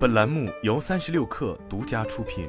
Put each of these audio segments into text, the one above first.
本栏目由三十六氪独家出品。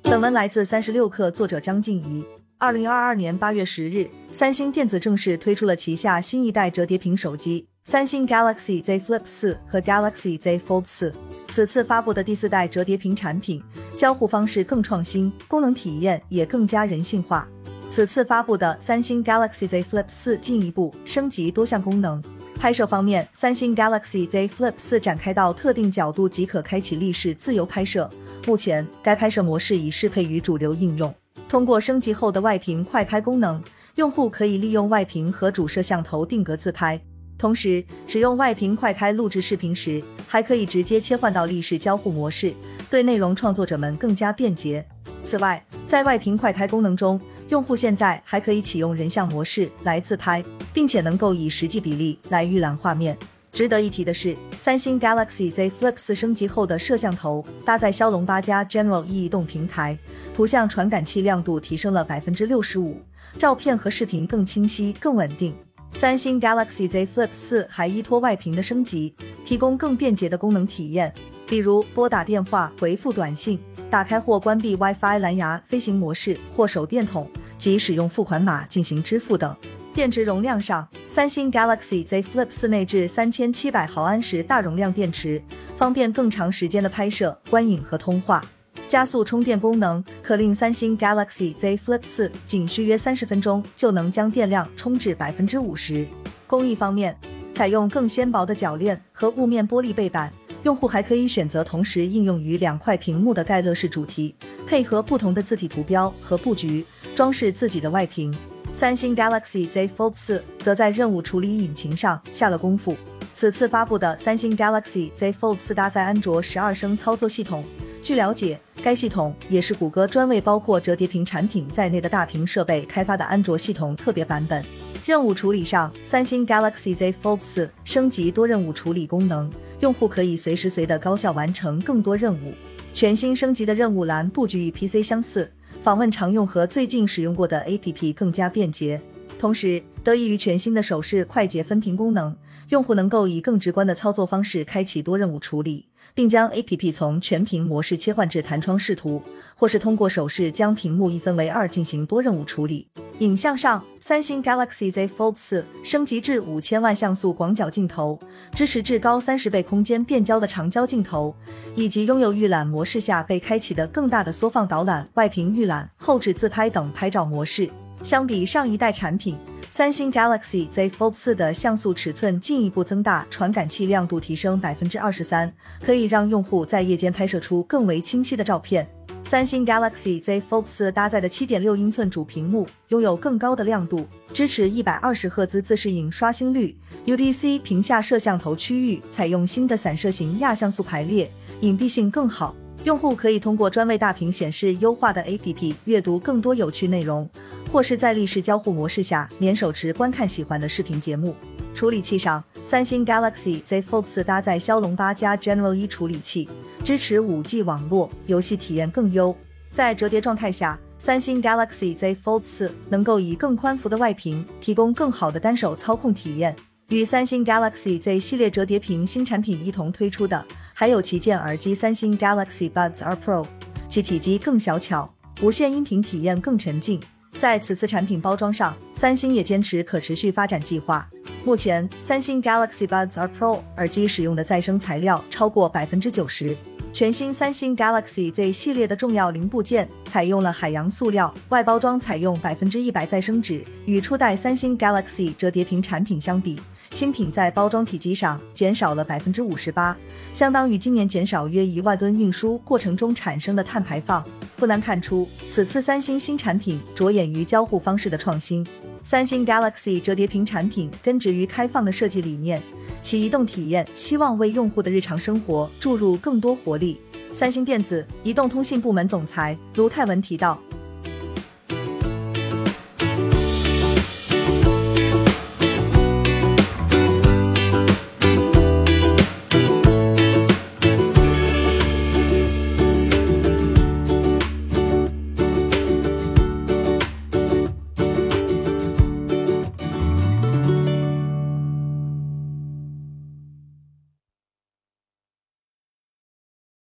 本文来自三十六氪，作者张静怡。二零二二年八月十日，三星电子正式推出了旗下新一代折叠屏手机——三星 Galaxy Z Flip 四和 Galaxy Z Fold 四。此次发布的第四代折叠屏产品，交互方式更创新，功能体验也更加人性化。此次发布的三星 Galaxy Z Flip 四进一步升级多项功能。拍摄方面，三星 Galaxy Z Flip 四展开到特定角度即可开启立式自由拍摄。目前，该拍摄模式已适配于主流应用。通过升级后的外屏快拍功能，用户可以利用外屏和主摄像头定格自拍。同时，使用外屏快拍录制视频时，还可以直接切换到立式交互模式，对内容创作者们更加便捷。此外，在外屏快拍功能中，用户现在还可以启用人像模式来自拍，并且能够以实际比例来预览画面。值得一提的是，三星 Galaxy Z Flip 四升级后的摄像头搭载骁龙八加 General E 移动平台，图像传感器亮度提升了百分之六十五，照片和视频更清晰、更稳定。三星 Galaxy Z Flip 四还依托外屏的升级，提供更便捷的功能体验，比如拨打电话、回复短信、打开或关闭 WiFi 蓝牙飞行模式或手电筒。及使用付款码进行支付等。电池容量上，三星 Galaxy Z Flip 四内置三千七百毫安时大容量电池，方便更长时间的拍摄、观影和通话。加速充电功能可令三星 Galaxy Z Flip 四仅需约三十分钟就能将电量充至百分之五十。工艺方面，采用更纤薄的铰链和雾面玻璃背板，用户还可以选择同时应用于两块屏幕的盖乐式主题，配合不同的字体图标和布局。装饰自己的外屏，三星 Galaxy Z Fold 四则在任务处理引擎上下了功夫。此次发布的三星 Galaxy Z Fold 四搭载安卓十二升操作系统，据了解，该系统也是谷歌专为包括折叠屏产品在内的大屏设备开发的安卓系统特别版本。任务处理上，三星 Galaxy Z Fold 四升级多任务处理功能，用户可以随时随地高效完成更多任务。全新升级的任务栏布局与 PC 相似。访问常用和最近使用过的 APP 更加便捷，同时得益于全新的手势快捷分屏功能，用户能够以更直观的操作方式开启多任务处理，并将 APP 从全屏模式切换至弹窗视图，或是通过手势将屏幕一分为二进行多任务处理。影像上，三星 Galaxy Z Fold 四升级至五千万像素广角镜头，支持至高三十倍空间变焦的长焦镜头，以及拥有预览模式下被开启的更大的缩放导览、外屏预览、后置自拍等拍照模式。相比上一代产品，三星 Galaxy Z Fold 四的像素尺寸进一步增大，传感器亮度提升百分之二十三，可以让用户在夜间拍摄出更为清晰的照片。三星 Galaxy Z Fold 四搭载的7.6英寸主屏幕拥有更高的亮度，支持120赫兹自适应刷新率。UDC 屏下摄像头区域采用新的散射型亚像素排列，隐蔽性更好。用户可以通过专为大屏显示优化的 APP 阅读更多有趣内容，或是在立式交互模式下免手持观看喜欢的视频节目。处理器上，三星 Galaxy Z Fold 四搭载骁龙八加 General E 处理器。支持 5G 网络，游戏体验更优。在折叠状态下，三星 Galaxy Z Fold 四能够以更宽幅的外屏提供更好的单手操控体验。与三星 Galaxy Z 系列折叠屏新产品一同推出的，还有旗舰耳机三星 Galaxy Buds R Pro，其体积更小巧，无线音频体验更沉浸。在此次产品包装上，三星也坚持可持续发展计划。目前，三星 Galaxy Buds R Pro 耳机使用的再生材料超过百分之九十。全新三星 Galaxy Z 系列的重要零部件采用了海洋塑料，外包装采用百分之一百再生纸。与初代三星 Galaxy 折叠屏产品相比，新品在包装体积上减少了百分之五十八，相当于今年减少约一万吨运输过程中产生的碳排放。不难看出，此次三星新产品着眼于交互方式的创新。三星 Galaxy 折叠屏产品根植于开放的设计理念。其移动体验希望为用户的日常生活注入更多活力。三星电子移动通信部门总裁卢泰文提到，